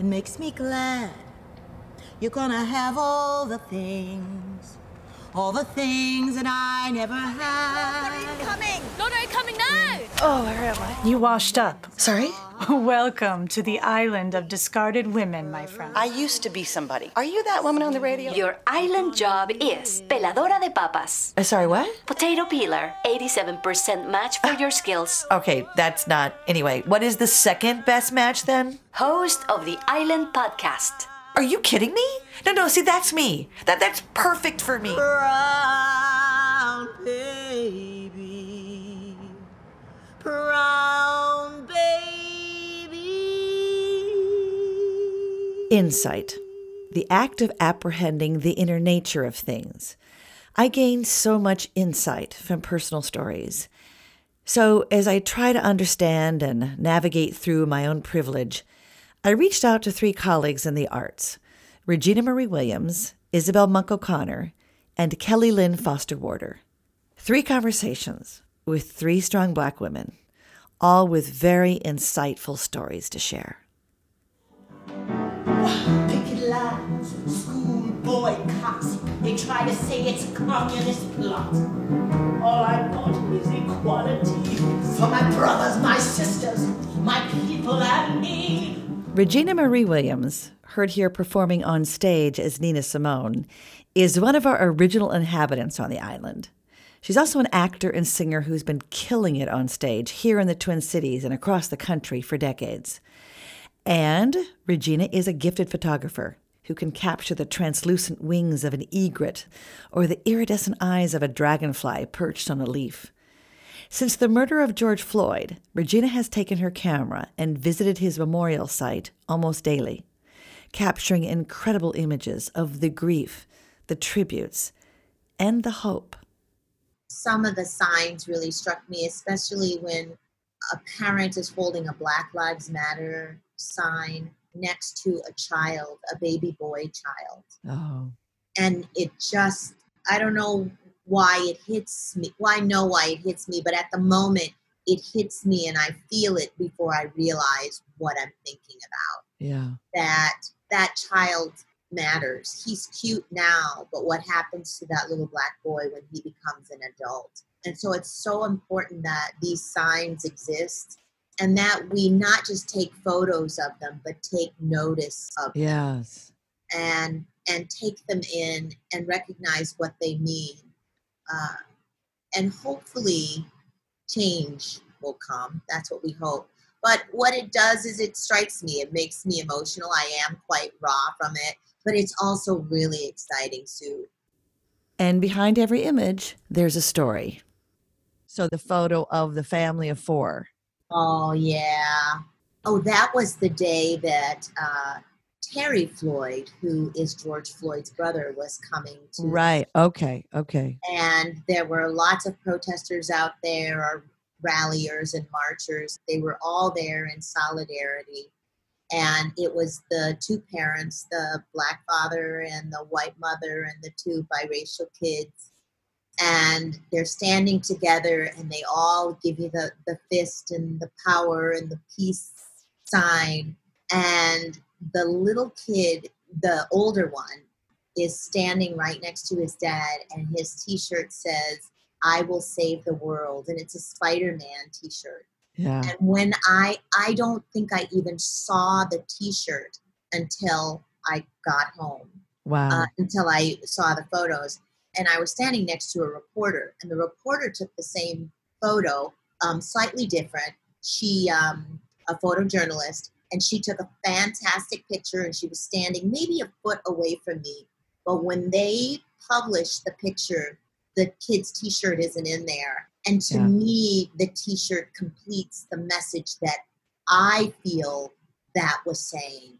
It makes me glad. You're gonna have all the things, all the things that I never had. Coming! Lorna, coming now! Oh, where am I? You washed up. Sorry? Welcome to the island of discarded women, my friend. I used to be somebody. Are you that woman on the radio? Your island job is peladora de papas. Uh, sorry, what? Potato peeler, 87% match for your skills. Okay, that's not. Anyway, what is the second best match then? Host of the Island Podcast. Are you kidding me? No, no, see, that's me. That That's perfect for me. Brown baby, brown baby. Insight, the act of apprehending the inner nature of things. I gain so much insight from personal stories. So, as I try to understand and navigate through my own privilege, I reached out to three colleagues in the arts Regina Marie Williams, Isabel Monk O'Connor, and Kelly Lynn Foster Warder. Three conversations with three strong black women, all with very insightful stories to share. Picket lines, school boycotts. They try to say it's a communist plot. All I want is equality for my brothers, my sisters, my people, and me. Regina Marie Williams, heard here performing on stage as Nina Simone, is one of our original inhabitants on the island. She's also an actor and singer who's been killing it on stage here in the Twin Cities and across the country for decades. And Regina is a gifted photographer who can capture the translucent wings of an egret or the iridescent eyes of a dragonfly perched on a leaf. Since the murder of George Floyd, Regina has taken her camera and visited his memorial site almost daily, capturing incredible images of the grief, the tributes, and the hope. Some of the signs really struck me, especially when a parent is holding a Black Lives Matter sign next to a child, a baby boy child. Oh. And it just, I don't know why it hits me. Well, I know why it hits me, but at the moment, it hits me and I feel it before I realize what I'm thinking about. Yeah. That that child matters. He's cute now, but what happens to that little black boy when he becomes an adult? And so it's so important that these signs exist and that we not just take photos of them, but take notice of them Yes. and and take them in and recognize what they mean. Uh, and hopefully change will come. That's what we hope. But what it does is it strikes me. It makes me emotional. I am quite raw from it, but it's also really exciting, Sue. And behind every image, there's a story. So the photo of the family of four. Oh, yeah. Oh, that was the day that uh, Terry Floyd, who is George Floyd's brother, was coming to. Right. Okay. Okay. And there were lots of protesters out there, or ralliers and marchers. They were all there in solidarity. And it was the two parents, the black father and the white mother, and the two biracial kids. And they're standing together and they all give you the, the fist and the power and the peace sign. And the little kid, the older one, is standing right next to his dad, and his t shirt says, I will save the world. And it's a Spider Man t shirt. Yeah. And when I, I don't think I even saw the t shirt until I got home, Wow. uh, until I saw the photos. And I was standing next to a reporter, and the reporter took the same photo, um, slightly different. She, um, a photojournalist, and she took a fantastic picture, and she was standing maybe a foot away from me. But when they published the picture, the kid's T-shirt isn't in there, and to Yeah. me, the T-shirt completes the message that I feel that was saying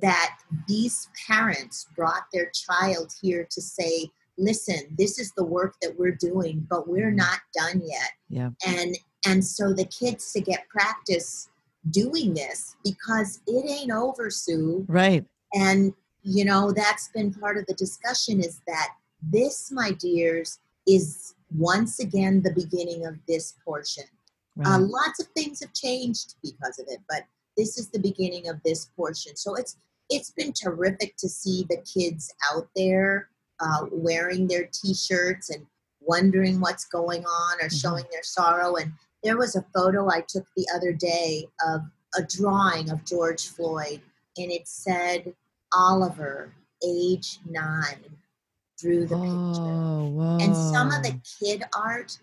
that these parents brought their child here to say, listen, this is the work that we're doing, but we're mm-hmm. not done yet. Yeah. And and so the kids to get practice doing this because it ain't over, Sue. right. And you know, that's been part of the discussion is that this, my dears, is once again the beginning of this portion. Right. Uh, lots of things have changed because of it, but this is the beginning of this portion. So it's it's been terrific to see the kids out there uh, wearing their t-shirts and wondering what's going on or Mhm. showing their sorrow. And there was a photo I took the other day of a drawing of George Floyd, and it said Oliver, age nine, drew the picture. Oh, whoa. And some of the kid art,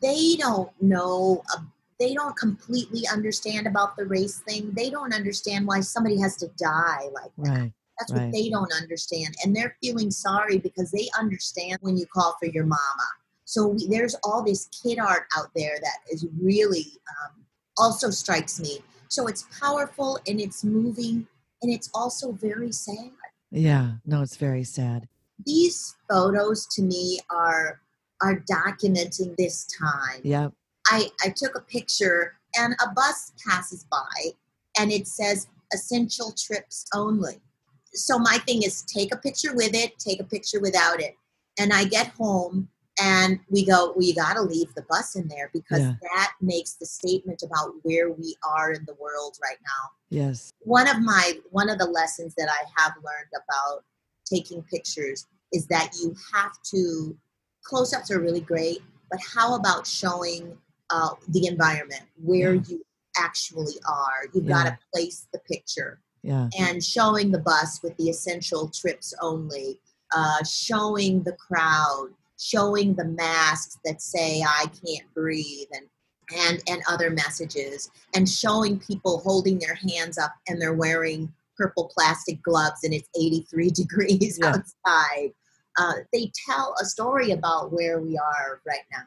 they don't know, uh, they don't completely understand about the race thing. They don't understand why somebody has to die like that. Right. That's right. what they don't understand. And they're feeling sorry because they understand when you call for your mama. So we, there's all this kid art out there that is really um, also strikes me. So it's powerful and it's moving and it's also very sad. Yeah. No, it's very sad. These photos to me are are documenting this time. Yeah. I, I took a picture and a bus passes by and it says essential trips only. So my thing is take a picture with it, take a picture without it. And I get home and we go, well, you got to leave the bus in there because Yeah. that makes the statement about where we are in the world right now. Yes. One of my one of the lessons that I have learned about taking pictures is that you have to close-ups are really great, but how about showing uh, the environment where Yeah. you actually are? You've got to place the picture Yeah. and showing the bus with the essential trips only, uh, showing the crowd, showing the masks that say "I can't breathe" and and and other messages, and showing people holding their hands up and they're wearing purple plastic gloves and it's 83 degrees Yeah. outside. Uh, they tell a story about where we are right now.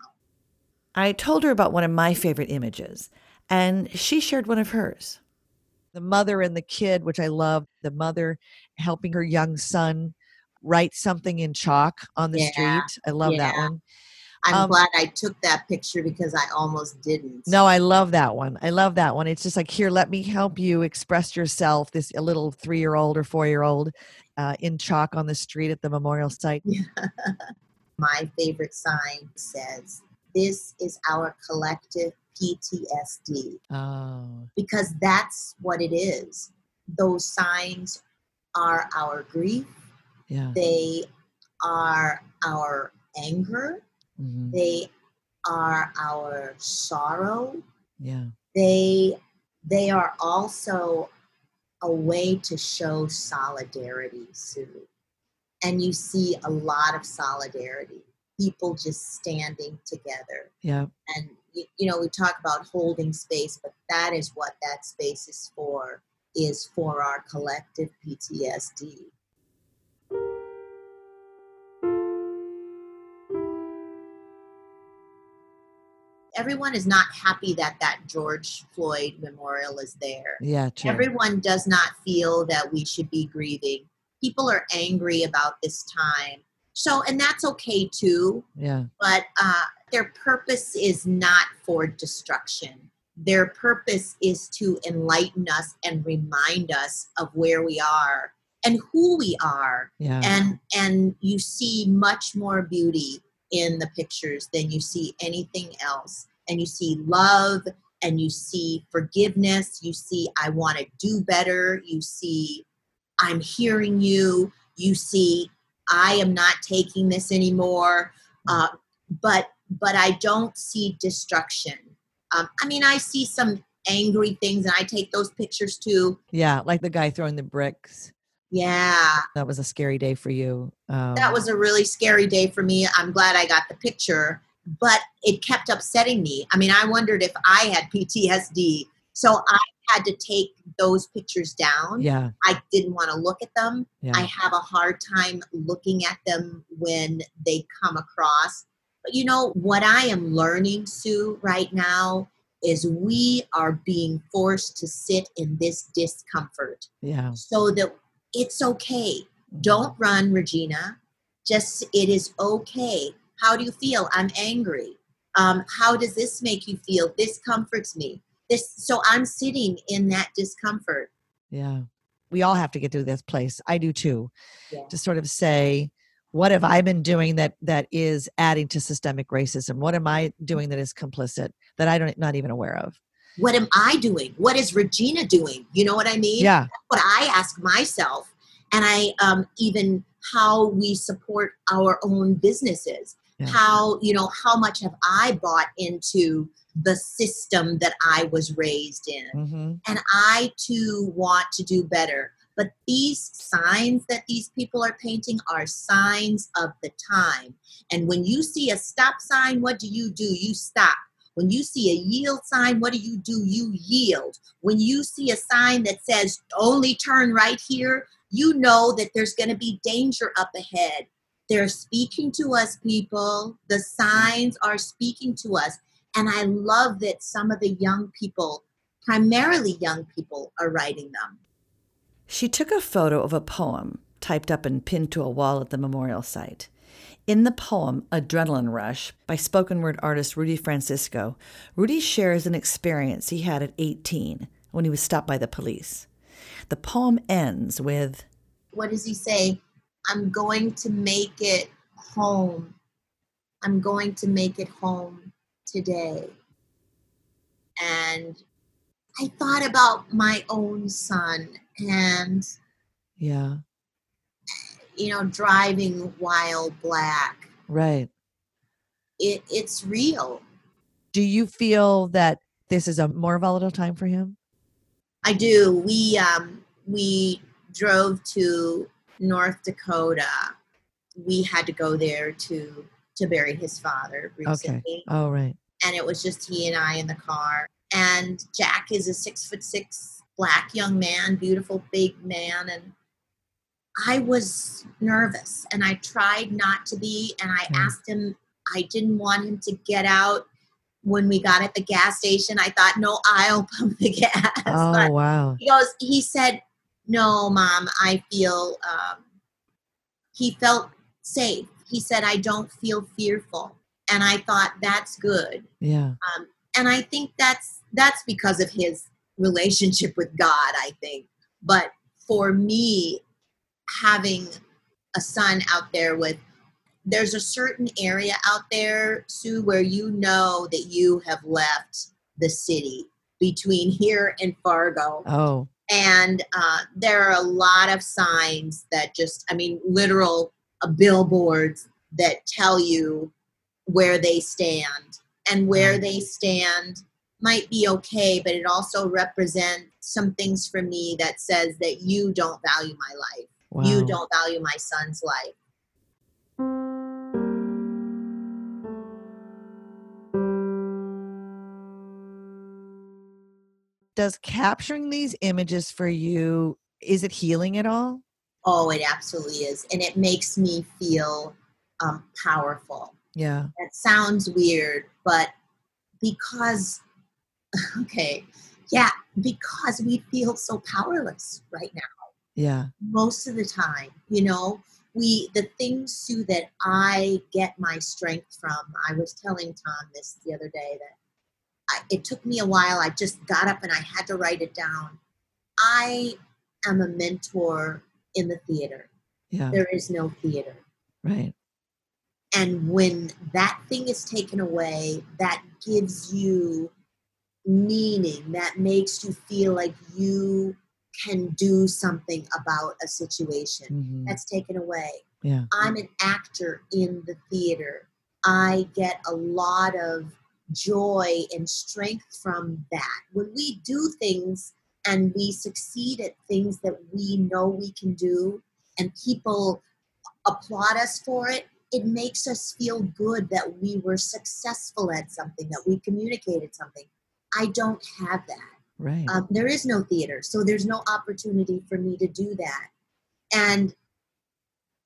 I told her about one of my favorite images, and she shared one of hers. The mother and the kid, which I love, the mother helping her young son write something in chalk on the Yeah, street. I love that one. I'm Um, glad I took that picture because I almost didn't. No, I love that one. I love that one. It's just like, here, let me help you express yourself. This a little three year old or four year old uh, in chalk on the street at the memorial site. my favorite sign says, This is our collective PTSD, Oh, because that's what it is. Those signs are our grief, yeah. they are our anger, hmm they are our sorrow, Yeah. they they are also a way to show solidarity sue and you see a lot of solidarity people just standing together Yeah. and you know we talk about holding space but that is what that space is for is for our collective ptsd everyone is not happy that that george floyd memorial is there Yeah. True. Everyone does not feel that we should be grieving. People are angry about this time. So, and that's okay too, yeah. but uh, their purpose is not for destruction. Their purpose is to enlighten us and remind us of where we are and who we are. Yeah. And and you see much more beauty in the pictures than you see anything else. And you see love and you see forgiveness. You see, I want to do better. You see, I'm hearing you. You see, I am not taking this anymore. Uh, but but I don't see destruction. Um, I mean, I see some angry things, and I take those pictures too. yeah. Like the guy throwing the bricks. Yeah, That was a scary day for you. Um, that was a really scary day for me. I'm glad I got the picture, but it kept upsetting me. I mean, I wondered if I had PTSD. So I had to take those pictures down. Yeah. I didn't want to look at them. Yeah. I have a hard time looking at them when they come across. But you know, what I am learning, Sue, right now is we are being forced to sit in this discomfort yeah. so that it's okay. Mm-hmm. Don't run, Regina. Just it is okay. How do you feel? I'm angry. Um, how does this make you feel? This comforts me. This so I'm sitting in that discomfort. Yeah. We all have to get to this place. I do too. Yeah. To sort of say, what have I been doing that that is adding to systemic racism? What am I doing that is complicit that I don't not even aware of? what am I doing? What is Regina doing? You know what I mean? Yeah. What I ask myself, and I um, even how we support our own businesses. Yeah. How you know how much have I bought into the system that I was raised in, hmm and I too want to do better. But these signs that these people are painting are signs of the time. And when you see a stop sign, what do you do? You stop. When you see a yield sign, what do you do? You yield. When you see a sign that says only turn right here, you know that there's going to be danger up ahead. They're speaking to us, people. The signs are speaking to us. And I love that some of the young people, primarily young people, are writing them. She took a photo of a poem typed up and pinned to a wall at the memorial site. In the poem Adrenaline Rush by spoken word artist Rudy Francisco, Rudy shares an experience he had at 18 when he was stopped by the police. The poem ends with what does he say? I'm going to make it home. I'm going to make it home today. And I thought about my own son and, Yeah. you know, driving while black. Right. It, it's real. Do you feel that this is a more volatile time for him? I do. We um, we drove to North Dakota. We had to go there to to bury his father recently. Oh, right. and it was just he and I in the car. And Jack is a six foot six black young man, beautiful big man, and I was nervous and I tried not to be. And I Mm. asked him, I didn't want him to get out when we got at the gas station. I thought, no, I'll pump the gas. Oh, But wow. he goes, he said, no, mom, I feel, um, he felt safe. He said, I don't feel fearful. And I thought, that's good Yeah. Um, and I think that's that's because of his relationship with God. I think, but for me, having a son out there with there's a certain area out there, Sue, where you know that you have left the city between here and Fargo, Oh, and uh, there are a lot of signs that just, I mean, literal uh, billboards that tell you where they stand. And where they stand might be okay, but it also represents some things for me that says that you don't value my life. wow. You don't value my son's life. Does capturing these images for you, is it healing at all? Oh, it absolutely is. And it makes me feel um, powerful. Yeah. that sounds weird, but because, okay, yeah, because we feel so powerless right now, Yeah. most of the time, you know, we, the things, Sue, that I get my strength from, I was telling Tom this the other day that I, it took me a while. I just got up and I had to write it down. I am a mentor in the theater. Yeah. There is no theater. Right. And when that thing is taken away, that gives you meaning, that makes you feel like you can do something about a situation. Mhm. That's taken away. Yeah. I'm an actor in the theater. I get a lot of joy and strength from that. When we do things and we succeed at things that we know we can do, and people applaud us for it, it makes us feel good that we were successful at something, that we communicated something. I don't have that. Right. Um, there is no theater, so there's no opportunity for me to do that. And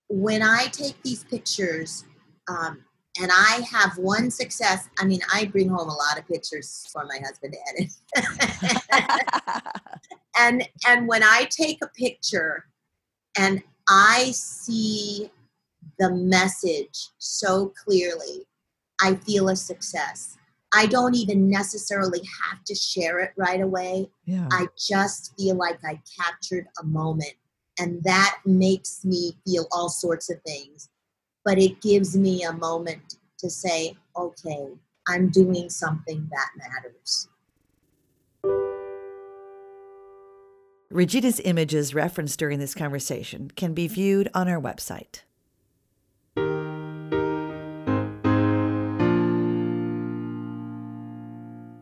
when I take these pictures, um, and I have one success, I mean, I bring home a lot of pictures for my husband to edit. and and when I take a picture and I see the message so clearly, I feel a success. I don't even necessarily have to share it right away. yeah. I just feel like I captured a moment. And that makes me feel all sorts of things but it gives me a moment to say, okay, I'm doing something that matters. Regina's images referenced during this conversation can be viewed on our website.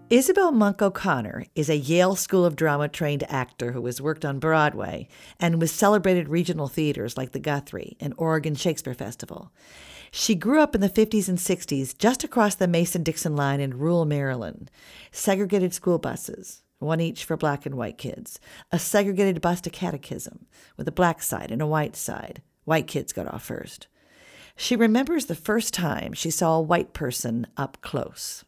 Isabel Monk O'Connor is a Yale School of Drama trained actor who has worked on Broadway and with celebrated regional theaters like the Guthrie and Oregon Shakespeare Festival. She grew up in the 50s and 60s just across the Mason Dixon line in rural Maryland. Segregated school buses, one each for black and white kids, a segregated bus to catechism with a black side and a white side. White kids got off first. She remembers the first time she saw a white person up close.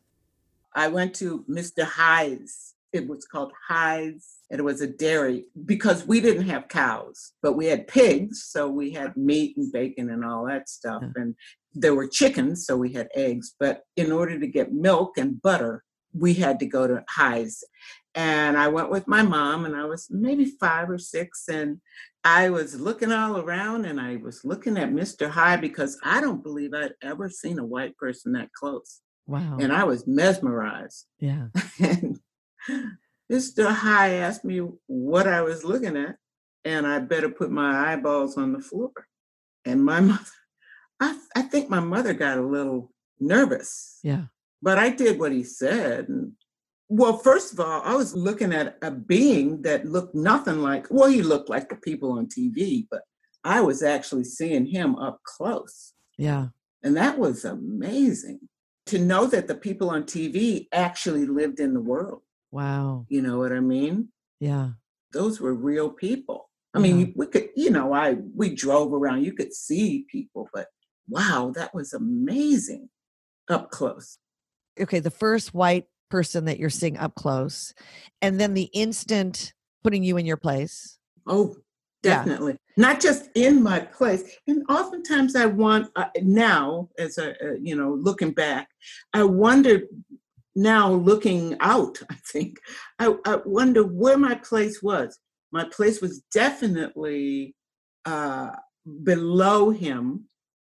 I went to Mr. Hyde's. It was called Hyde's, and it was a dairy because we didn't have cows, but we had pigs, so we had meat and bacon and all that stuff. And there were chickens, so we had eggs. But in order to get milk and butter, we had to go to Hyde's. And I went with my mom, and I was maybe five or six, and I was looking all around and I was looking at Mr. Hyde because I don't believe I'd ever seen a white person that close. Wow. And I was mesmerized. yeah. And Mr. Hyde asked me what I was looking at, and I better put my eyeballs on the floor. And my mother, I, I think my mother got a little nervous, Yeah. but I did what he said. And well, first of all, I was looking at a being that looked nothing like, well, he looked like the people on TV, but I was actually seeing him up close. Yeah. And that was amazing to know that the people on TV actually lived in the world. Wow. You know what I mean? Yeah. Those were real people. I mean, Yeah. we could, you know, I we drove around, you could see people, but wow, that was amazing up close. Okay, the first white person that you're seeing up close, and then the instant putting you in your place. Oh, Yeah. definitely. Not just in my place. And oftentimes I want uh, now, as a uh, you know, looking back, I wonder now looking out. I think I, I wonder where my place was. My place was definitely uh, below him.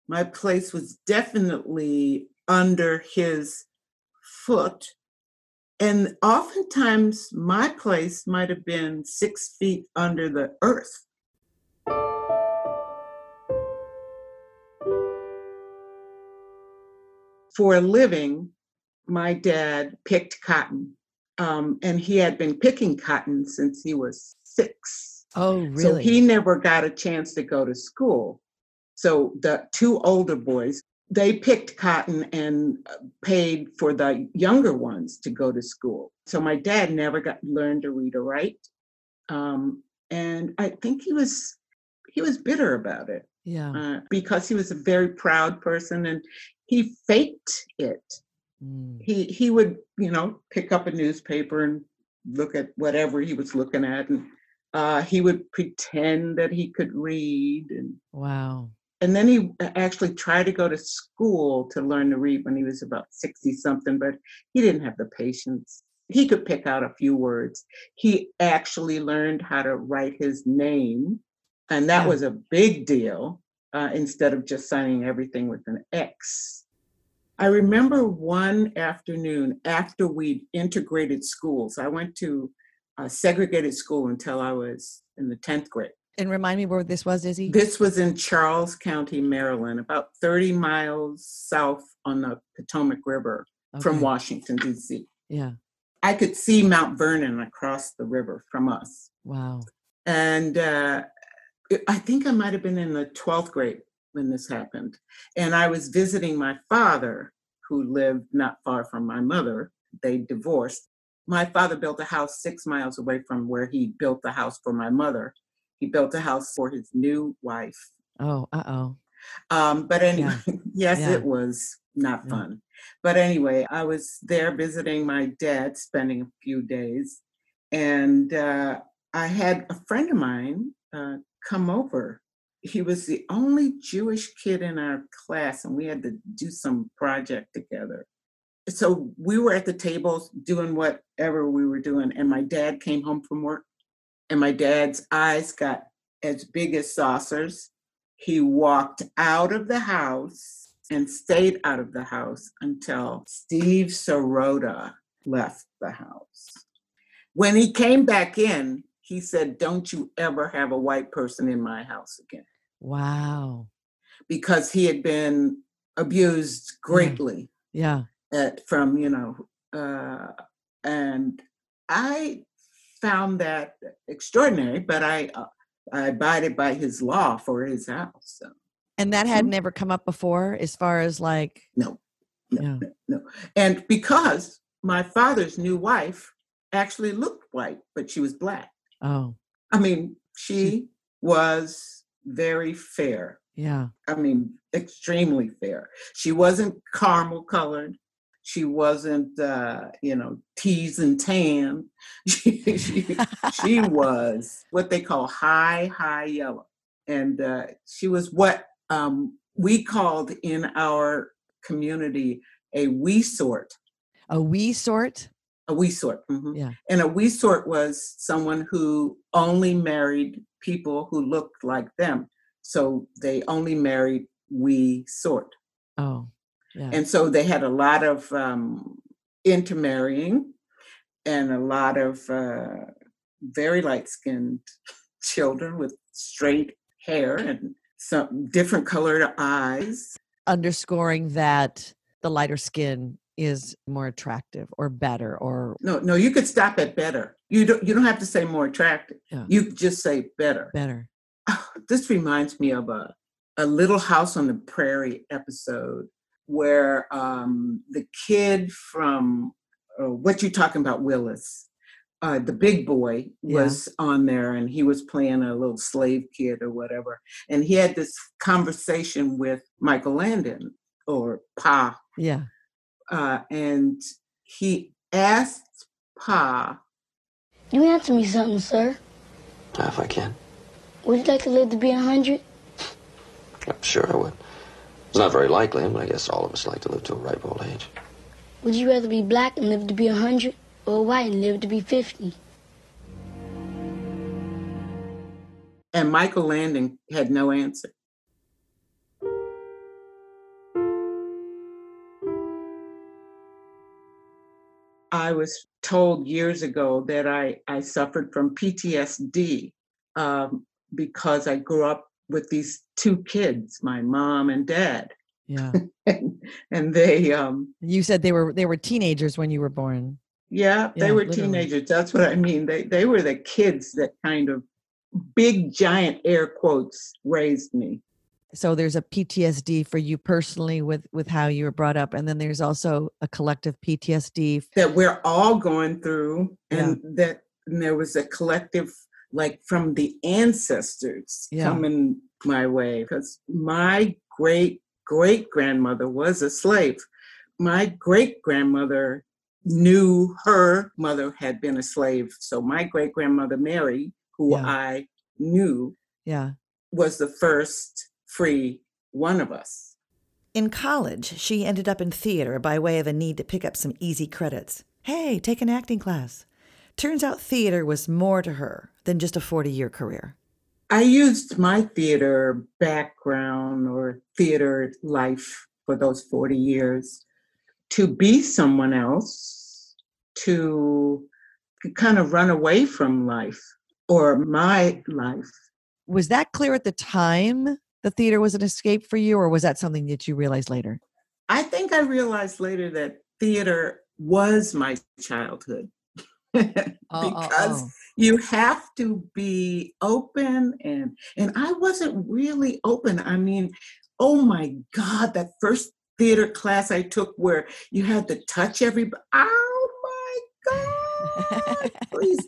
My place was definitely under his foot. And oftentimes my place might have been six feet under the earth. For a living, my dad picked cotton, um, and he had been picking cotton since he was six. Oh, really? So he never got a chance to go to school. So the two older boys, they picked cotton and uh, paid for the younger ones to go to school. So my dad never got learned to read or write, um, and I think he was he was bitter about it yeah. uh, because he was a very proud person and he faked it. Mm. He he would you know pick up a newspaper and look at whatever he was looking at and uh, he would pretend that he could read and Wow. and then he actually tried to go to school to learn to read when he was about 60 something but he didn't have the patience he could pick out a few words he actually learned how to write his name and that Yeah. was a big deal uh, instead of just signing everything with an x i remember one afternoon after we'd integrated schools i went to a segregated school until i was in the 10th grade And remind me where this was, Izzy. this was in Charles County, Maryland, about 30 miles south on the Potomac River from Washington, D.C. Yeah. I could see Mount Vernon across the river from us. Wow. And uh, I think I might have been in the 12th grade when this happened. And I was visiting my father, who lived not far from my mother. They divorced. My father built a house six miles away from where he built the house for my mother. He built a house for his new wife. Oh, uh oh. Um, but anyway, yes, Yeah. it was not Yeah. fun. But anyway, I was there visiting my dad, spending a few days, and uh, I had a friend of mine uh, come over. He was the only Jewish kid in our class, and we had to do some project together. So we were at the table doing whatever we were doing, and my dad came home from work, and my dad's eyes got as big as saucers he walked out of the house and stayed out of the house until Steve Sorota left the house. When he came back in, he said, Don't you ever have a white person in my house again. Wow. Because he had been abused greatly Yeah. at, from, you know, uh, and I found that extraordinary, but I, uh, I abided by his law for his house. So. And that had never come up before as far as like No, yeah. no. And because my father's new wife actually looked white, but she was black. Oh. I mean, she was very fair. Yeah. I mean, extremely fair. She wasn't caramel colored. She wasn't, uh, you know, teased and tan. She, she, she was what they call high, high yellow. And uh, she was what um, we called in our community a Wesort. A Wesort? A Wesort. mhm. Yeah. And a Wesort was someone who only married people who looked like them. So they only married Wesort. Oh. Yeah. And so they had a lot of um, intermarrying and a lot of uh, very light skinned children with straight hair and some different colored eyes. Underscoring that the lighter skin is more attractive or better or No, no, you could stop at better. You don't. You don't have to say more attractive. Yeah. You just say better. better. this reminds me of a a Little House on the Prairie episode where um, the kid from uh, what you're talking about, Willis, uh, the big boy Yeah. was on there, and he was playing a little slave kid or whatever, and he had this conversation with Michael Landon or Pa, Yeah. Uh, and he asked Pa, You answer me something, sir. Uh, If I can. Would you like to live to be a hundred? I'm sure I would. It's not very likely, but I guess all of us like to live to a ripe old age. Would you rather be black and live to be a hundred, or white and live to be fifty? and Michael Landon had no answer. I was told years ago that I, I suffered from PTSD um, because I grew up with these two kids, my mom and dad. Yeah. and, and they, um, You said they were they were teenagers when you were born. yeah, they were literally. teenagers. That's what I mean. They, they were the kids that kind of big, giant air quotes raised me. So there's a PTSD for you personally with with how you were brought up and then there's also a collective PTSD. that we're all going through and that and there was a collective like from the ancestors Yeah. coming my way because my great great grandmother was a slave my great grandmother knew her mother had been a slave so my great grandmother mary who Yeah. i knew Yeah. was the first free one of us In college, she ended up in theater by way of a need to pick up some easy credits. Hey, take an acting class. Turns out theater was more to her than just a 40 year career. I used my theater background or theater life for those 40 years to be someone else, to kind of run away from life or my life. Was that clear at the time the theater was an escape for you or was that something that you realized later? I think I realized later that theater was my childhood. Oh, oh, because oh. you have to be open and and I wasn't really open. I mean, oh my god, that first theater class I took where you had to touch everybody. Oh my god. Please.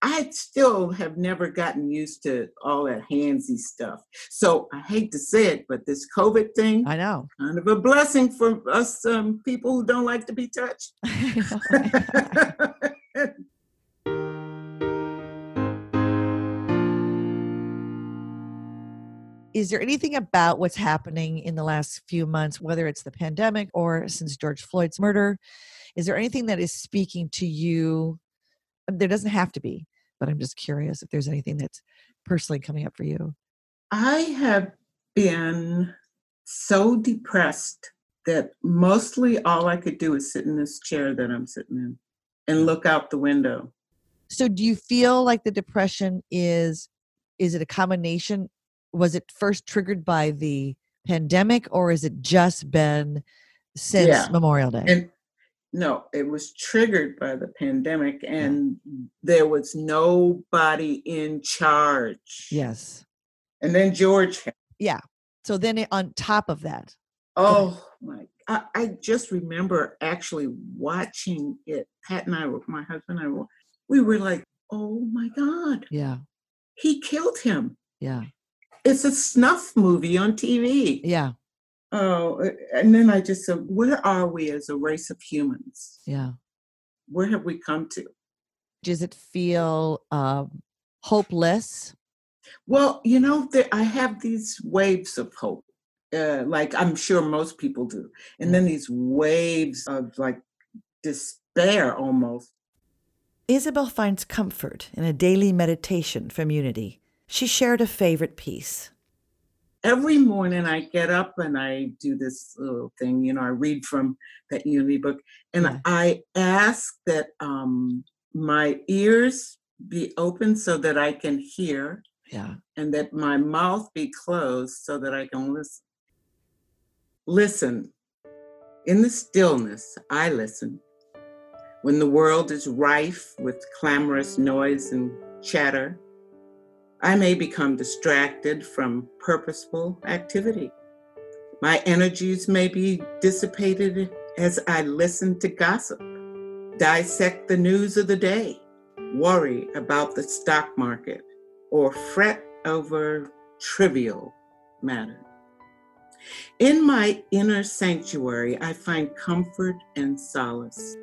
I still have never gotten used to all that handsy stuff. So I hate to say it, but this COVID thing, I know. kind of a blessing for us um, people who don't like to be touched. Is there anything about what's happening in the last few months, whether it's the pandemic or since George Floyd's murder? Is there anything that is speaking to you? There doesn't have to be, but I'm just curious if there's anything that's personally coming up for you. I have been so depressed that mostly all I could do is sit in this chair that I'm sitting in and look out the window. So do you feel like the depression is is it a combination was it first triggered by the pandemic or is it just been since Yeah. Memorial Day? And no, it was triggered by the pandemic, and there was nobody in charge. yes. And then George, Yeah. So then it, on top of that. oh my, I, I just remember actually watching it. Pat and I, were- my husband and I, were- we were like, oh my God, Yeah. he killed him. Yeah. It's a snuff movie on TV. Yeah. Oh, uh, and then I just said, where are we as a race of humans? Yeah. Where have we come to? Does it feel um, hopeless? Well, you know, there, I have these waves of hope, uh, like I'm sure most people do. And then these waves of like despair almost. Isabel finds comfort in a daily meditation from Unity. She shared a favorite piece. Every morning I get up and I do this little thing, you know, I read from that Unity book and Yeah. I ask that um, my ears be open so that I can hear Yeah. and that my mouth be closed so that I can listen. Listen. In the stillness, I listen. When the world is rife with clamorous noise and chatter, I may become distracted from purposeful activity. My energies may be dissipated as I listen to gossip, dissect the news of the day, worry about the stock market, or fret over trivial matters. In my inner sanctuary, I find comfort and solace.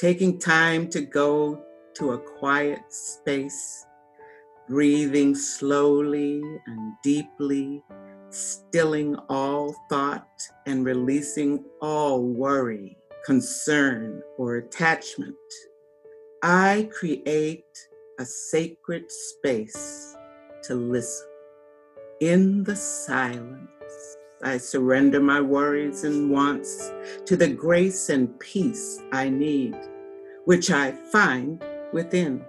Taking time to go to a quiet space, breathing slowly and deeply, stilling all thought and releasing all worry, concern, or attachment. I create a sacred space to listen. In the silence, I surrender my worries and wants to the grace and peace I need, which I find within.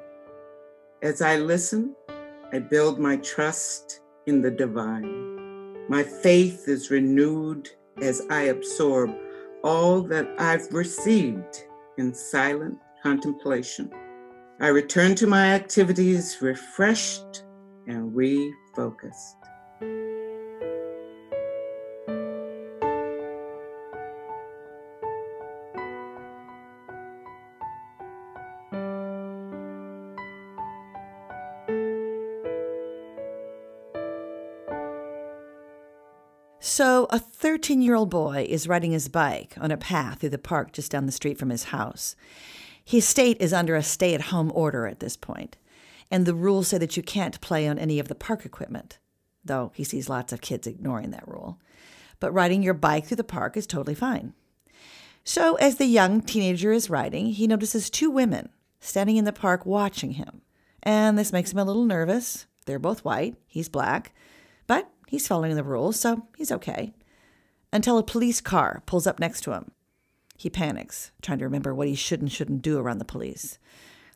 As I listen, I build my trust in the divine. My faith is renewed as I absorb all that I've received in silent contemplation. I return to my activities refreshed and refocused. So, a 13 year old boy is riding his bike on a path through the park just down the street from his house. His state is under a stay at home order at this point, and the rules say that you can't play on any of the park equipment, though he sees lots of kids ignoring that rule. But riding your bike through the park is totally fine. So, as the young teenager is riding, he notices two women standing in the park watching him. And this makes him a little nervous. They're both white, he's black, he's following the rules, so he's okay. Until a police car pulls up next to him. He panics, trying to remember what he should and shouldn't do around the police.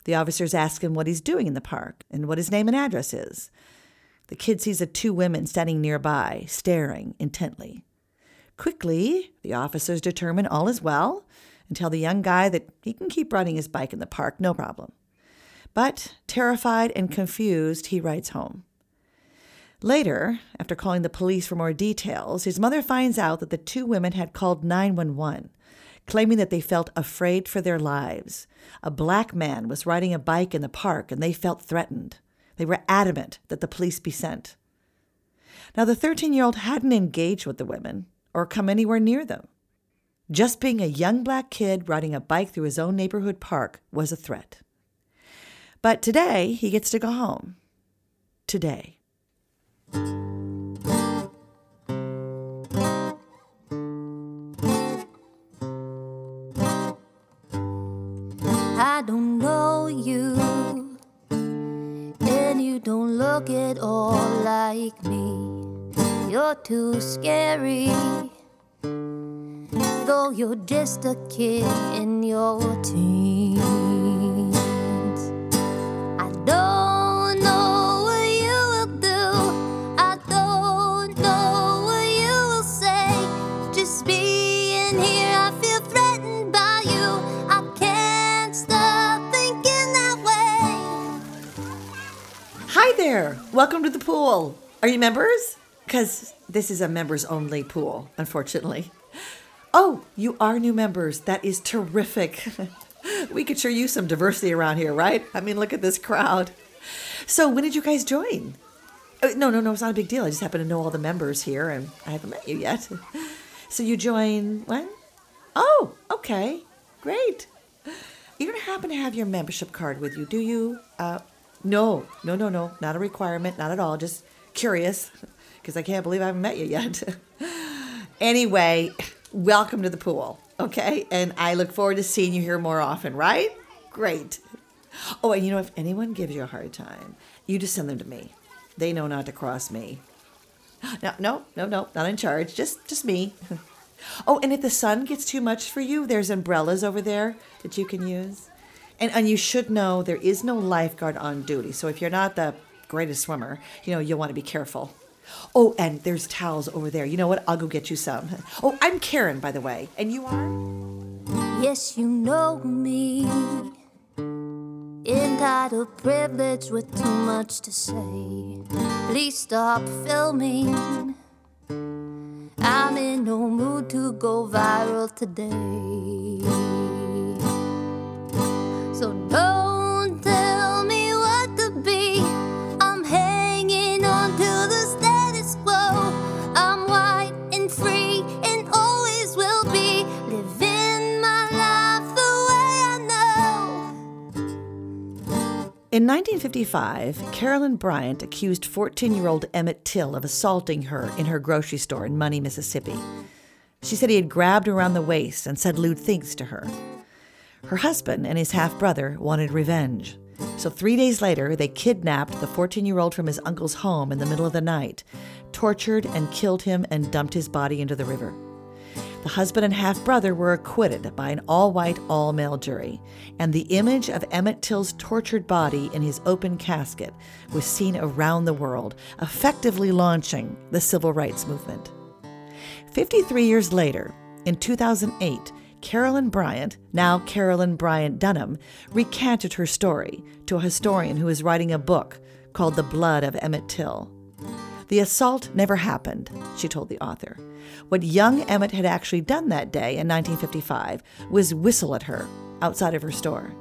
The officers ask him what he's doing in the park and what his name and address is. The kid sees the two women standing nearby, staring intently. Quickly, the officers determine all is well and tell the young guy that he can keep riding his bike in the park, no problem. But, terrified and confused, he rides home. Later, after calling the police for more details, his mother finds out that the two women had called 911, claiming that they felt afraid for their lives. A black man was riding a bike in the park and they felt threatened. They were adamant that the police be sent. Now, the 13 year old hadn't engaged with the women or come anywhere near them. Just being a young black kid riding a bike through his own neighborhood park was a threat. But today, he gets to go home. Today. I don't know you, and you don't look at all like me. You're too scary, though you're just a kid in your teens. There. Welcome to the pool. Are you members? Because this is a members only pool, unfortunately. Oh, you are new members. That is terrific. we could sure use some diversity around here, right? I mean, look at this crowd. So, when did you guys join? Uh, no, no, no, it's not a big deal. I just happen to know all the members here and I haven't met you yet. So, you join when? Oh, okay. Great. You don't happen to have your membership card with you, do you? Uh, no, no, no, no. Not a requirement, not at all. Just curious because I can't believe I haven't met you yet. anyway, welcome to the pool, okay? And I look forward to seeing you here more often, right? Great. Oh, and you know, if anyone gives you a hard time, you just send them to me. They know not to cross me. No, no, no, no, not in charge. Just, just me. Oh, and if the sun gets too much for you, there's umbrellas over there that you can use. And, and you should know there is no lifeguard on duty. So if you're not the greatest swimmer, you know, you'll want to be careful. Oh, and there's towels over there. You know what? I'll go get you some. Oh, I'm Karen, by the way. And you are? Yes, you know me. Entitled privilege with too much to say. Please stop filming. I'm in no mood to go viral today. So don't tell me what to be. I'm hanging on to the status quo. I'm and free and always will be. Living my life the way I know. In 1955, Carolyn Bryant accused 14 year old Emmett Till of assaulting her in her grocery store in Money, Mississippi. She said he had grabbed her around the waist and said lewd things to her. Her husband and his half brother wanted revenge. So, three days later, they kidnapped the 14 year old from his uncle's home in the middle of the night, tortured and killed him, and dumped his body into the river. The husband and half brother were acquitted by an all white, all male jury, and the image of Emmett Till's tortured body in his open casket was seen around the world, effectively launching the civil rights movement. 53 years later, in 2008, Carolyn Bryant, now Carolyn Bryant Donham, recanted her story to a historian who is writing a book called The Blood of Emmett Till. The assault never happened, she told the author. What young Emmett had actually done that day in 1955 was whistle at her outside of her store.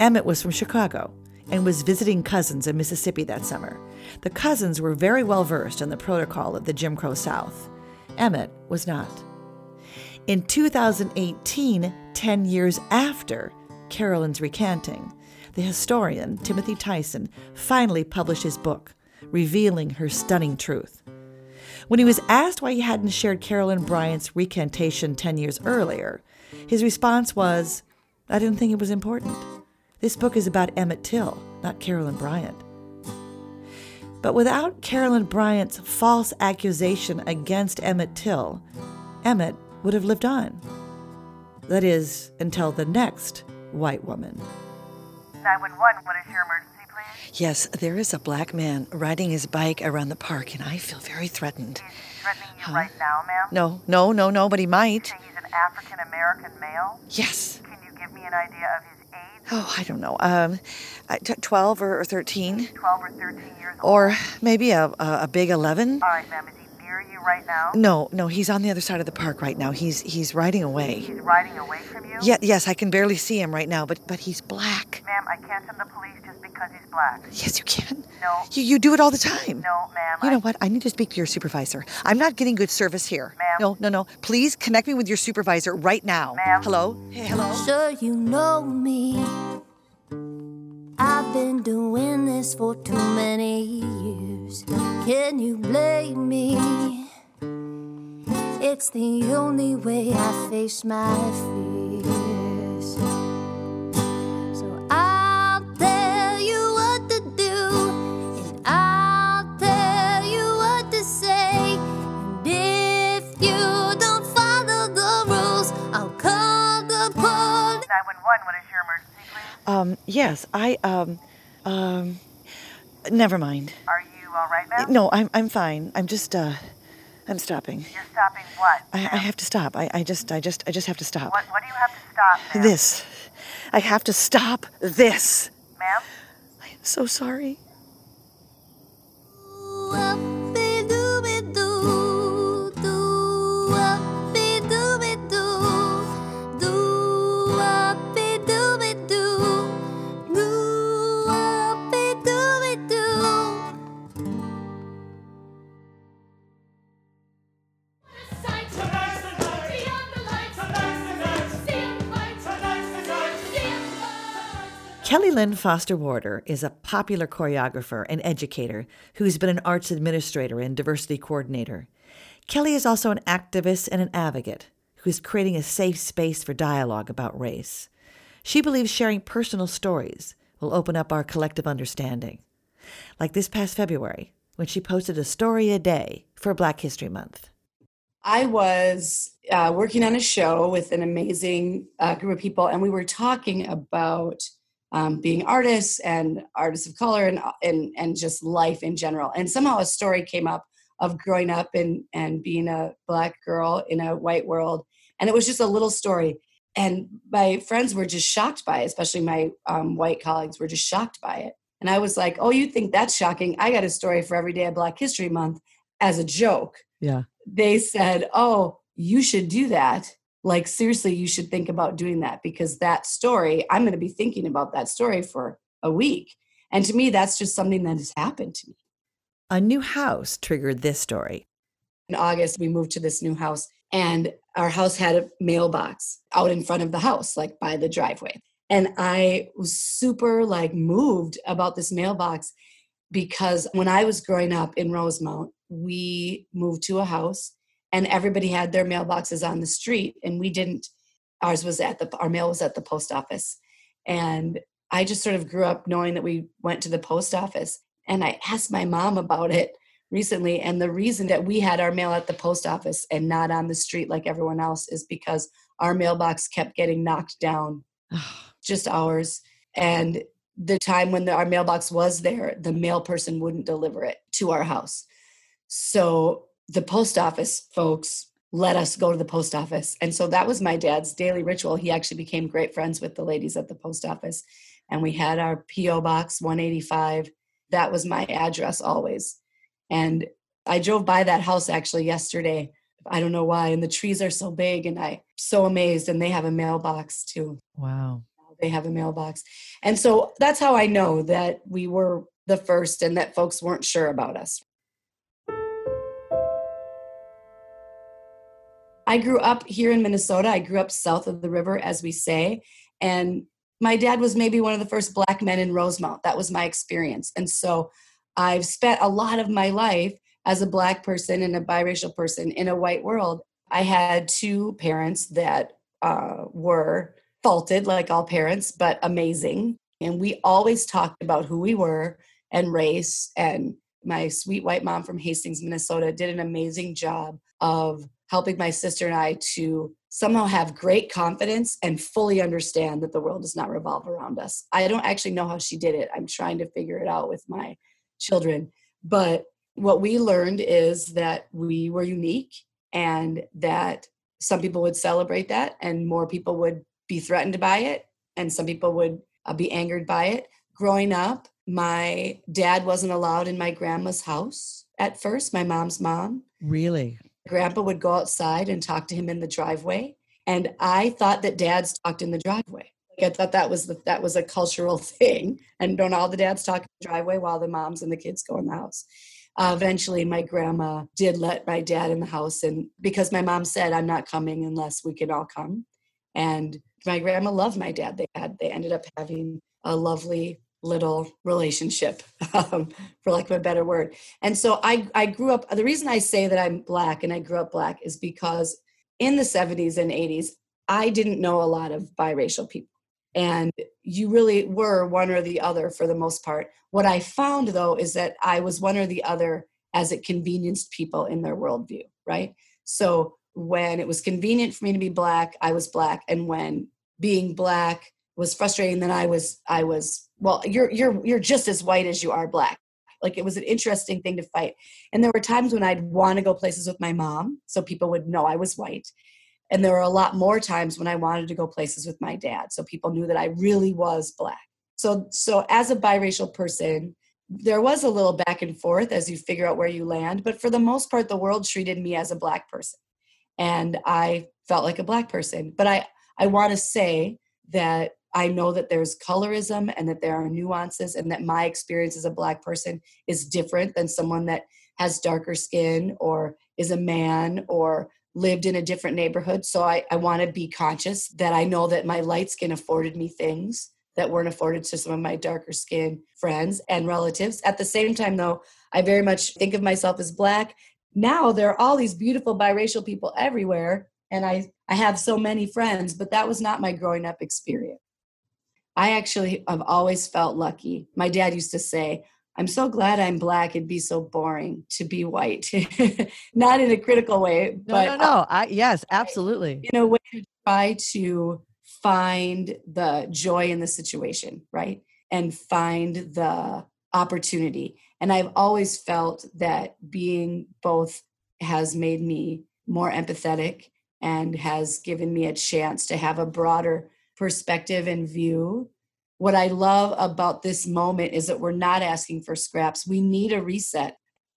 Emmett was from Chicago and was visiting cousins in Mississippi that summer. The cousins were very well versed in the protocol of the Jim Crow South. Emmett was not. In 2018, 10 years after Carolyn's recanting, the historian Timothy Tyson finally published his book, revealing her stunning truth. When he was asked why he hadn't shared Carolyn Bryant's recantation 10 years earlier, his response was, I didn't think it was important. This book is about Emmett Till, not Carolyn Bryant. But without Carolyn Bryant's false accusation against Emmett Till, Emmett would have lived on. That is, until the next white woman. 911, what is your emergency, please? Yes, there is a black man riding his bike around the park, and I feel very threatened. Threatening you right now, ma'am? No, no, no, no, but he might. Say he's an African American male? Yes. Can you give me an idea of his age? Oh, I don't know. Um, uh, 12 or, or 13. 12 or 13 years old? Or maybe a, a, a big 11. All right, ma'am. Is near you right now? No, no, he's on the other side of the park right now. He's he's riding away. He's riding away from you? Yeah, yes, I can barely see him right now, but but he's black. Ma'am, I can't send the police just because he's black. Yes, you can. No. You, you do it all the time. No, ma'am. You I- know what? I need to speak to your supervisor. I'm not getting good service here. Ma'am. No, no, no. Please connect me with your supervisor right now. Ma'am. Hello? Hey, hello? Sure, you know me. I've been doing this for too many years. Can you blame me? It's the only way I face my fears. So I'll tell you what to do, and I'll tell you what to say. And if you don't follow the rules, I'll call the police. 911, what is your emergency? Um, yes, I. Um, um, never mind. Are you all right, ma'am? No, I'm. I'm fine. I'm just. Uh, I'm stopping. You're stopping what? I, I have to stop. I, I just. I just. I just have to stop. What, what do you have to stop? Ma'am? This. I have to stop this. Ma'am. I am so sorry. Doo, doo. Kelly Lynn Foster Warder is a popular choreographer and educator who's been an arts administrator and diversity coordinator. Kelly is also an activist and an advocate who's creating a safe space for dialogue about race. She believes sharing personal stories will open up our collective understanding. Like this past February, when she posted a story a day for Black History Month. I was uh, working on a show with an amazing uh, group of people, and we were talking about um, being artists and artists of color and, and and just life in general. And somehow a story came up of growing up and and being a black girl in a white world, and it was just a little story. And my friends were just shocked by it, especially my um, white colleagues were just shocked by it. And I was like, "Oh, you think that's shocking? I got a story for every day of Black History Month as a joke." Yeah. They said, "Oh, you should do that." Like seriously you should think about doing that because that story i'm going to be thinking about that story for a week. And to me that's just something that has happened to me. A new house triggered this story. In august we moved to this new house and our house had a mailbox out in front of the house like by the driveway. And i was super like moved about this mailbox because when i was growing up in rosemount we moved to a house and everybody had their mailboxes on the street and we didn't ours was at the our mail was at the post office. And i just sort of grew up knowing that we went to the post office and i asked my mom about it recently and the reason that we had our mail at the post office and not on the street like everyone else is because our mailbox kept getting knocked down just ours and the time when the, our mailbox was there the mail person wouldn't deliver it to our house. So the post office folks let us go to the post office. And so that was my dad's daily ritual. He actually became great friends with the ladies at the post office. And we had our P.O. Box 185. That was my address always. And I drove by that house actually yesterday. I don't know why. And the trees are so big, and I'm so amazed. And they have a mailbox too. Wow. They have a mailbox. And so that's how I know that we were the first and that folks weren't sure about us. I grew up here in Minnesota. I grew up south of the river, as we say. And my dad was maybe one of the first black men in Rosemount. That was my experience. And so I've spent a lot of my life as a black person and a biracial person in a white world. I had two parents that uh, were faulted, like all parents, but amazing. And we always talked about who we were and race. And my sweet white mom from Hastings, Minnesota, did an amazing job of helping my sister and I to somehow have great confidence and fully understand that the world does not revolve around us. I don't actually know how she did it. I'm trying to figure it out with my children. But what we learned is that we were unique and that some people would celebrate that and more people would be threatened by it and some people would uh, be angered by it. Growing up, my dad wasn't allowed in my grandma's house at first, my mom's mom. Really? Grandpa would go outside and talk to him in the driveway and i thought that dads talked in the driveway. Like i thought that was the, that was a cultural thing and don't all the dads talk in the driveway while the moms and the kids go in the house? Uh, eventually my grandma did let my dad in the house and because my mom said i'm not coming unless we can all come and my grandma loved my dad. They had they ended up having a lovely little relationship um, for lack of a better word. And so I, I grew up the reason i say that i'm black and i grew up black is because in the 70s and 80s i didn't know a lot of biracial people. And you really were one or the other for the most part. What i found though is that i was one or the other as it convenienced people in their worldview right? So when it was convenient for me to be black i was black. And when being black was frustrating then i was i was well you're you're you're just as white as you are black. Like it was an interesting thing to fight. And there were times when i'd want to go places with my mom so people would know i was white. And there were a lot more times when i wanted to go places with my dad so people knew that i really was black. So so as a biracial person there was a little back and forth as you figure out where you land but for the most part the world treated me as a black person. And i felt like a black person. But i i want to say that I know that there's colorism and that there are nuances, and that my experience as a Black person is different than someone that has darker skin or is a man or lived in a different neighborhood. So I, I want to be conscious that I know that my light skin afforded me things that weren't afforded to some of my darker skinned friends and relatives. At the same time, though, I very much think of myself as black. Now there are all these beautiful biracial people everywhere, and I, I have so many friends, but that was not my growing up experience. I actually have always felt lucky. My dad used to say, I'm so glad I'm black. It'd be so boring to be white. Not in a critical way, No, but no, no. I, yes, absolutely. in a way to try to find the joy in the situation, right? And find the opportunity. And I've always felt that being both has made me more empathetic and has given me a chance to have a broader perspective and view. What I love about this moment is that we're not asking for scraps. We need a reset.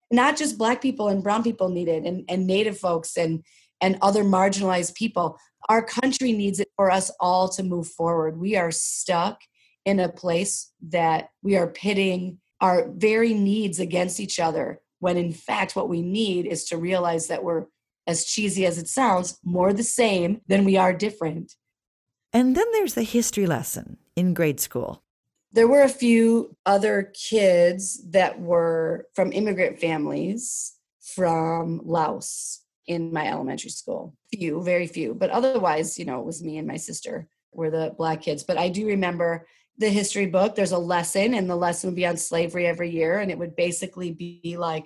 Not just black people and brown people need it and, and native folks and and other marginalized people. Our country needs it for us all to move forward. We are stuck in a place that we are pitting our very needs against each other when in fact what we need is to realize that we're as cheesy as it sounds more the same than we are different And then there's the history lesson in grade school. there were a few other kids that were from immigrant families from Laos in my elementary school. Few, very few, but otherwise, you know, it was me and my sister were the black kids. But I do remember the history book. There's a lesson, and the lesson would be on slavery every year, and it would basically be like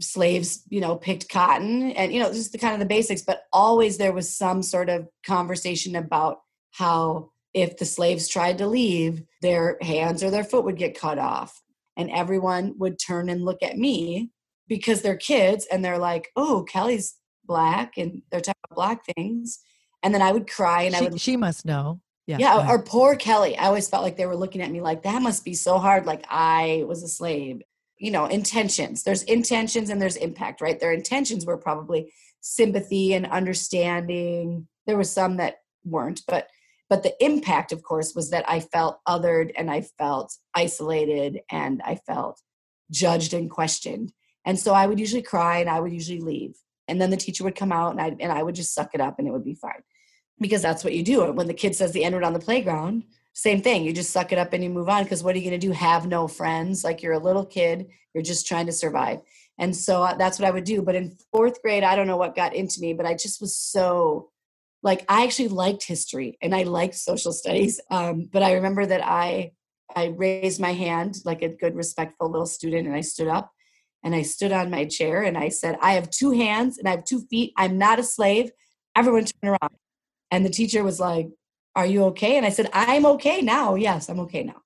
slaves, you know, picked cotton and, you know, just the kind of the basics, but always there was some sort of conversation about how if the slaves tried to leave, their hands or their foot would get cut off. And everyone would turn and look at me because they're kids and they're like, oh, Kelly's black and they're talking about black things. And then I would cry and I She, would she must know. Yeah. yeah, or poor Kelly. I always felt like they were looking at me like that must be so hard. Like I was a slave. You know, intentions. There's intentions and there's impact, right? Their intentions were probably sympathy and understanding. There was some that weren't, but but the impact, of course, was that I felt othered and I felt isolated and I felt judged and questioned. And so I would usually cry and I would usually leave. And then the teacher would come out and I and I would just suck it up and it would be fine because that's what you do. When the kid says the N word on the playground, same thing. You just suck it up and you move on because what are you going to do? Have no friends? Like you're a little kid, you're just trying to survive. And so uh, that's what I would do. But in fourth grade, I don't know what got into me, but I just was so like I actually liked history and I liked social studies. Um, but I remember that I I raised my hand like a good, respectful little student, and I stood up and I stood on my chair and I said, I have two hands and I have two feet. I'm not a slave. Everyone turn around. And the teacher was like, Are you okay? And I said, I'm okay now. Yes, I'm okay now.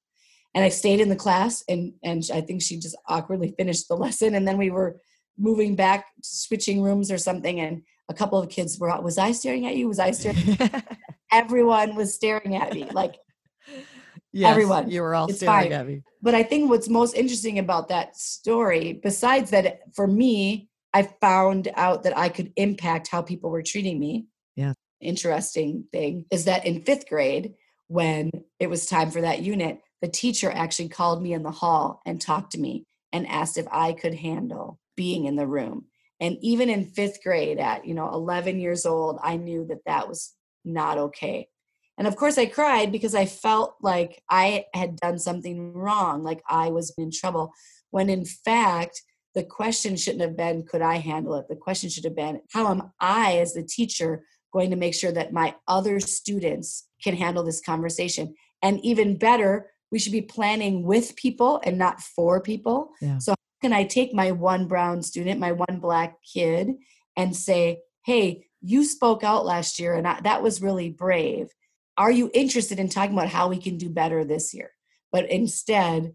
And I stayed in the class and and I think she just awkwardly finished the lesson. And then we were moving back, switching rooms or something. And a couple of kids were out, was I staring at you? Was I staring? Everyone was staring at me. Like Yes, everyone. You were all It's staring fine. at me. But I think what's most interesting about that story, besides that, for me, I found out that I could impact how people were treating me. Yeah. Interesting thing is that in fifth grade, when it was time for that unit, the teacher actually called me in the hall and talked to me and asked if I could handle being in the room. And even in fifth grade, at you know 11 years old, I knew that that was not okay. And of course, I cried because I felt like I had done something wrong, like I was in trouble. When in fact, the question shouldn't have been, could I handle it? The question should have been, how am I, as the teacher, going to make sure that my other students can handle this conversation? And even better, we should be planning with people and not for people. Yeah. So, can I take my one brown student, my one black kid, and say, hey, you spoke out last year and I, that was really brave are you interested in talking about how we can do better this year? But instead,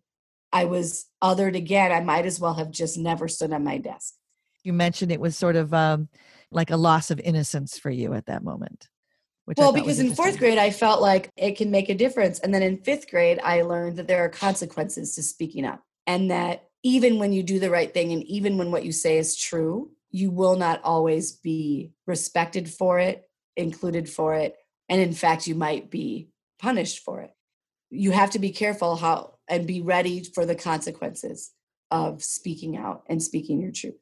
I was othered again. I might as well have just never stood on my desk. You mentioned it was sort of um, like a loss of innocence for you at that moment. Well, because in fourth grade, I felt like it can make a difference. And then in fifth grade, I learned that there are consequences to speaking up. And that even when you do the right thing and even when what you say is true, you will not always be respected for it, included for it, and in fact you might be punished for it. You have to be careful how and be ready for the consequences of speaking out and speaking your truth.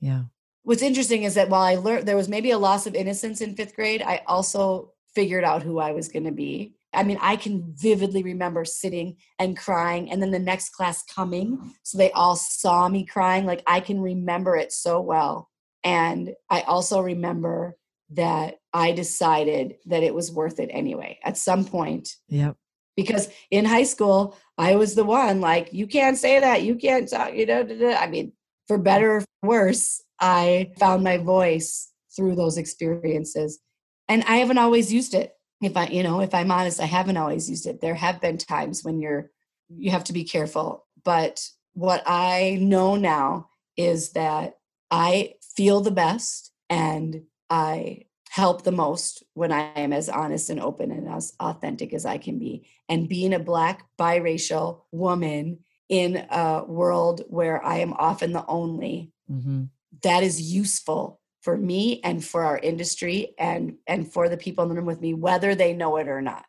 Yeah. what's interesting is that while i learned there was maybe a loss of innocence in fifth grade i also figured out who i was going to be I mean, I can vividly remember sitting and crying, and then the next class coming. So they all saw me crying. Like I can remember it so well. And I also remember that I decided that it was worth it anyway at some point. Yep. Because in high school, I was the one like, you can't say that. You can't talk, you know. Da, da. I mean, for better or for worse, I found my voice through those experiences. And I haven't always used it. If I, you know, if I'm honest, I haven't always used it. There have been times when you're, you have to be careful. But what I know now is that I feel the best and I help the most when I am as honest and open and as authentic as I can be. And being a Black biracial woman in a world where I am often the only, mm-hmm. that is useful for me and for our industry and and for the people in the room with me whether they know it or not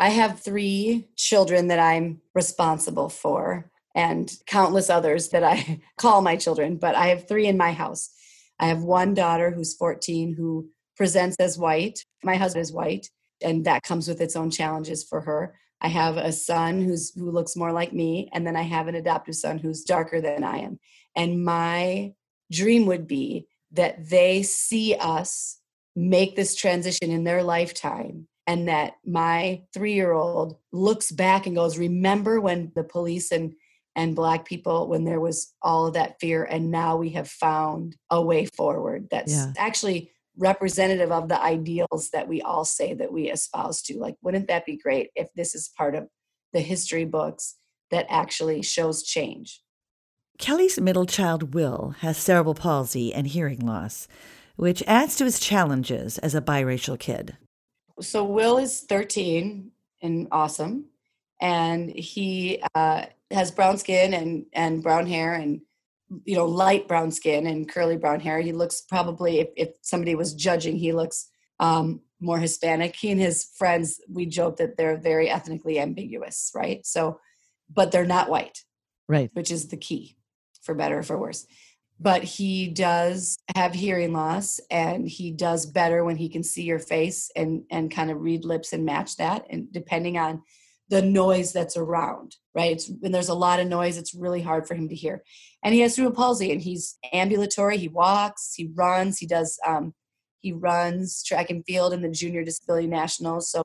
I have three children that I'm responsible for and countless others that I call my children, but I have three in my house. I have one daughter who's 14 who presents as white. My husband is white, and that comes with its own challenges for her. I have a son who's who looks more like me, and then I have an adoptive son who's darker than I am. And my dream would be that they see us make this transition in their lifetime and that my 3-year-old looks back and goes remember when the police and and black people when there was all of that fear and now we have found a way forward that's Yeah. actually representative of the ideals that we all say that we espouse to like wouldn't that be great if this is part of the history books that actually shows change Kelly's middle child, Will, has cerebral palsy and hearing loss, which adds to his challenges as a biracial kid. so will is 13 and awesome and he uh, has brown skin and and brown hair and you know light brown skin and curly brown hair he looks probably if, if somebody was judging he looks um, more hispanic he and his friends we joke that they're very ethnically ambiguous right so but they're not white Right. which is the key for better or for worse. But he does have hearing loss and he does better when he can see your face and and kind of read lips and match that and depending on the noise that's around, right? It's, when there's a lot of noise, it's really hard for him to hear. And he has cerebral palsy and he's ambulatory. He walks, he runs, he does um, he runs track and field in the junior disability nationals. So,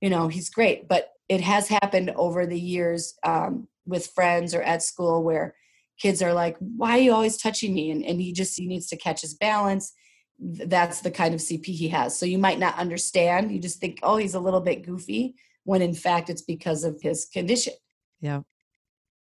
you know, he's great. But it has happened over the years um, with friends or at school where kids are like, why are you always touching me? And, and he just, he needs to catch his balance. That's the kind of CP he has. So you might not understand. You just think, oh, he's a little bit goofy, when in fact it's because of his condition. Yeah.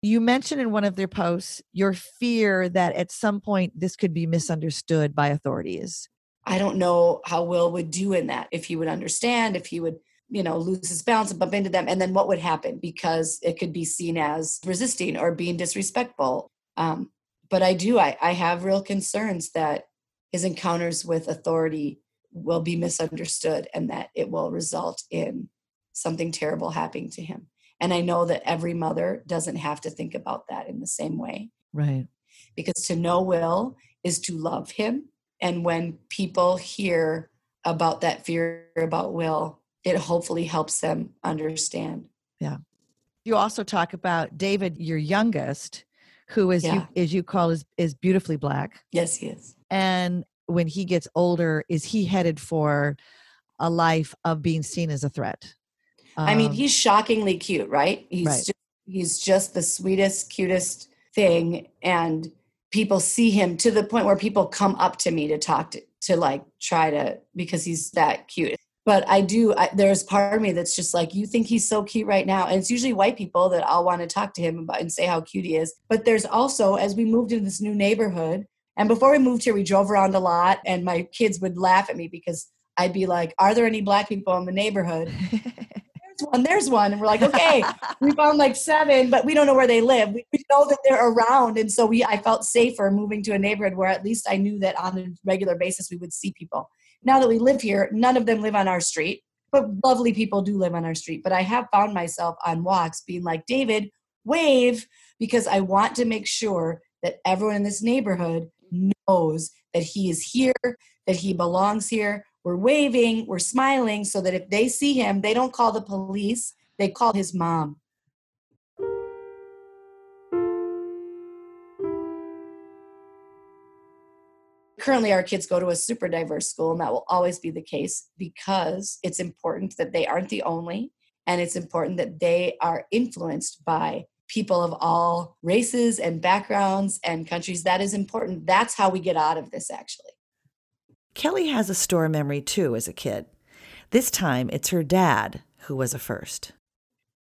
You mentioned in one of their posts your fear that at some point this could be misunderstood by authorities. I don't know how Will would do in that. If he would understand, if he would, you know, lose his balance and bump into them, and then what would happen? Because it could be seen as resisting or being disrespectful. Um, but I do, I, I have real concerns that his encounters with authority will be misunderstood and that it will result in something terrible happening to him. And I know that every mother doesn't have to think about that in the same way Right. because to know Will is to love him. And when people hear about that fear about Will, it hopefully helps them understand. Yeah. You also talk about David, your youngest, who is Yeah. you as you call is is beautifully black. Yes, he is. And when he gets older, is he headed for a life of being seen as a threat? I mean, Um, he's shockingly cute, right? He's Right. just, he's just the sweetest, cutest thing, and people see him to the point where people come up to me to talk to, to like try to because he's that cute. But I do. I, there's part of me that's just like, you think he's so cute right now, and it's usually white people that I'll want to talk to him about and say how cute he is. But there's also, as we moved into this new neighborhood, and before we moved here, we drove around a lot, and my kids would laugh at me because I'd be like, "Are there any black people in the neighborhood?" there's one, there's one. And we're like, okay, we found like seven, but we don't know where they live. We, we know that they're around. And so we I felt safer moving to a neighborhood where at least I knew that on a regular basis we would see people. Now that we live here, none of them live on our street, but lovely people do live on our street. But I have found myself on walks being like, David, wave, because I want to make sure that everyone in this neighborhood knows that he is here, that he belongs here. We're waving, we're smiling, so that if they see him, they don't call the police, they call his mom. currently our kids go to a super diverse school and that will always be the case because it's important that they aren't the only and it's important that they are influenced by people of all races and backgrounds and countries. That is important. That's how we get out of this actually kelly has a store memory too as a kid. This time it's her dad who was a first.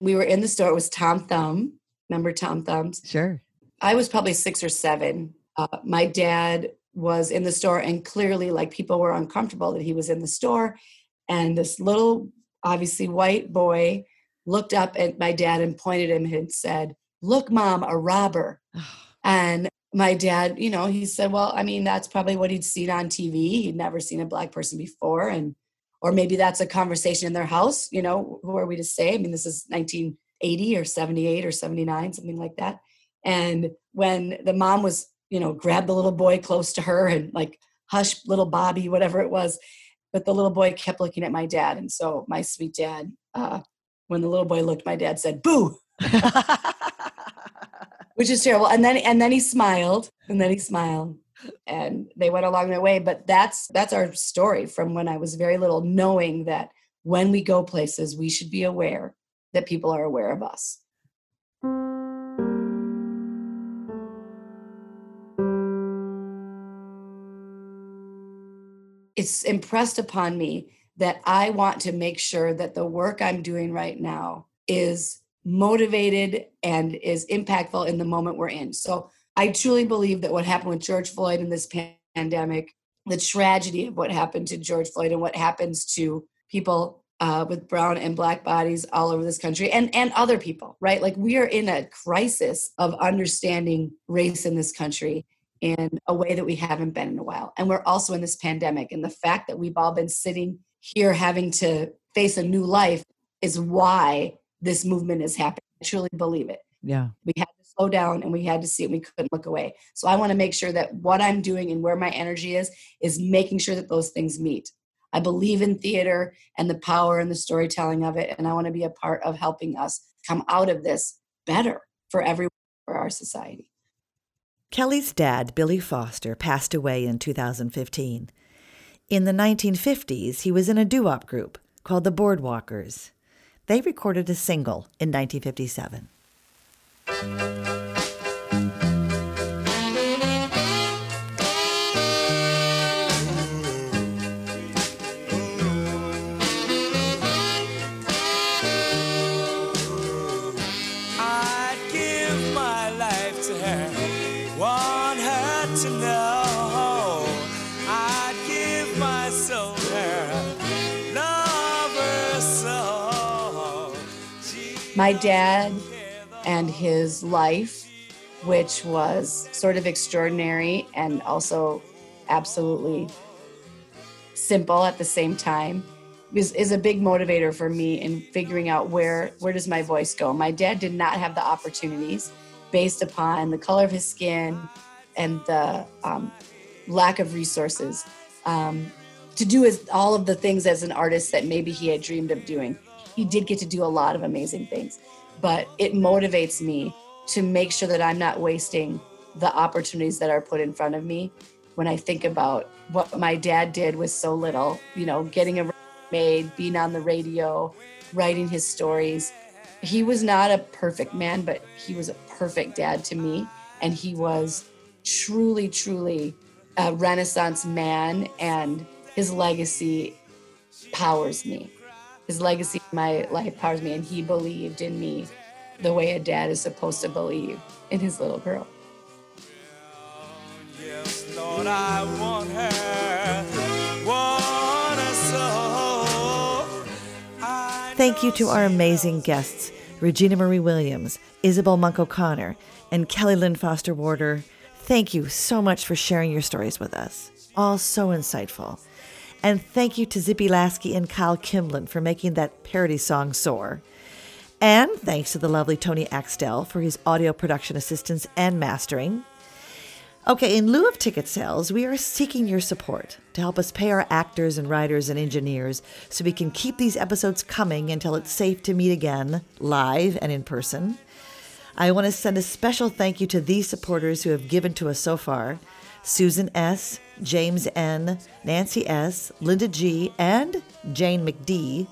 We were in the store. It was tom thumb. Remember tom thumbs? Sure. I was probably six or seven. Uh, my dad was in the store and clearly like people were uncomfortable that he was in the store. And this little obviously white boy looked up at my dad and pointed at him and said look mom a robber. And my dad you know he said well i mean that's probably what he'd seen on tv he'd never seen a black person before and or maybe that's a conversation in their house you know who are we to say i mean this is 1980 or 78 or 79 something like that and when the mom was you know, grabbed the little boy close to her and like, hush, little Bobby, whatever it was. But the little boy kept looking at my dad. And so my sweet dad, uh, when the little boy looked, my dad said, boo. Which is terrible. And then and then he smiled. And then he smiled. And they went along their way. But that's that's our story from when I was very little, knowing that when we go places, we should be aware that people are aware of us. it's impressed upon me that I want to make sure that the work I'm doing right now is motivated and is impactful in the moment we're in. So I truly believe that what happened with George Floyd in this pandemic, the tragedy of what happened to George Floyd and what happens to people uh, with brown and black bodies all over this country and, and other people, right? Like we are in a crisis of understanding race in this country in a way that we haven't been in a while. And we're also in this pandemic. And the fact that we've all been sitting here having to face a new life is why this movement is happening. I truly believe it. Yeah. We had to slow down and we had to see it. We couldn't look away. So I want to make sure that what I'm doing and where my energy is, is making sure that those things meet. I believe in theater and the power and the storytelling of it. And I want to be a part of helping us come out of this better for everyone, for our society. Kelly's dad, Billy Foster, passed away in 2015. In the 1950s, he was in a doo wop group called the Boardwalkers. They recorded a single in 1957. My dad and his life, which was sort of extraordinary and also absolutely simple at the same time, is, is a big motivator for me in figuring out where where does my voice go. My dad did not have the opportunities based upon the color of his skin and the um, lack of resources um, to do as, all of the things as an artist that maybe he had dreamed of doing he did get to do a lot of amazing things. But it motivates me to make sure that I'm not wasting the opportunities that are put in front of me when I think about what my dad did with so little, you know, getting a made, being on the radio, writing his stories. He was not a perfect man, but he was a perfect dad to me. And he was truly, truly a Renaissance man, and his legacy powers me his legacy in my life powers me and he believed in me the way a dad is supposed to believe in his little girl yes, Lord, I want her, want her so. Thank you to our amazing guests, Regina Marie Williams, Isabel Monk O'Connor, and Kelly Lynn Foster Warder. Thank you so much for sharing your stories with us. All so insightful. And thank you to Zippy Lasky and Kyle Kimblin for making that parody song soar. And thanks to the lovely Tony Axtell for his audio production assistance and mastering. Okay, in lieu of ticket sales, we are seeking your support to help us pay our actors and writers and engineers so we can keep these episodes coming until it's safe to meet again, live and in person. I want to send a special thank you to these supporters who have given to us so far Susan S., James N., Nancy S., Linda G., and Jane McD.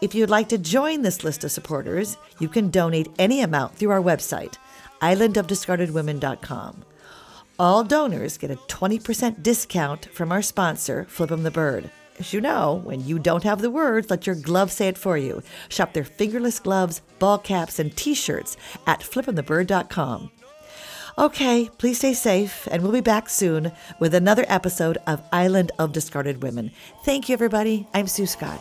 If you'd like to join this list of supporters, you can donate any amount through our website, islandofdiscardedwomen.com. All donors get a 20% discount from our sponsor, Flip 'em the Bird. As you know, when you don't have the words, let your gloves say it for you. Shop their fingerless gloves, ball caps, and t shirts at flipemthebird.com. Okay, please stay safe, and we'll be back soon with another episode of Island of Discarded Women. Thank you, everybody. I'm Sue Scott.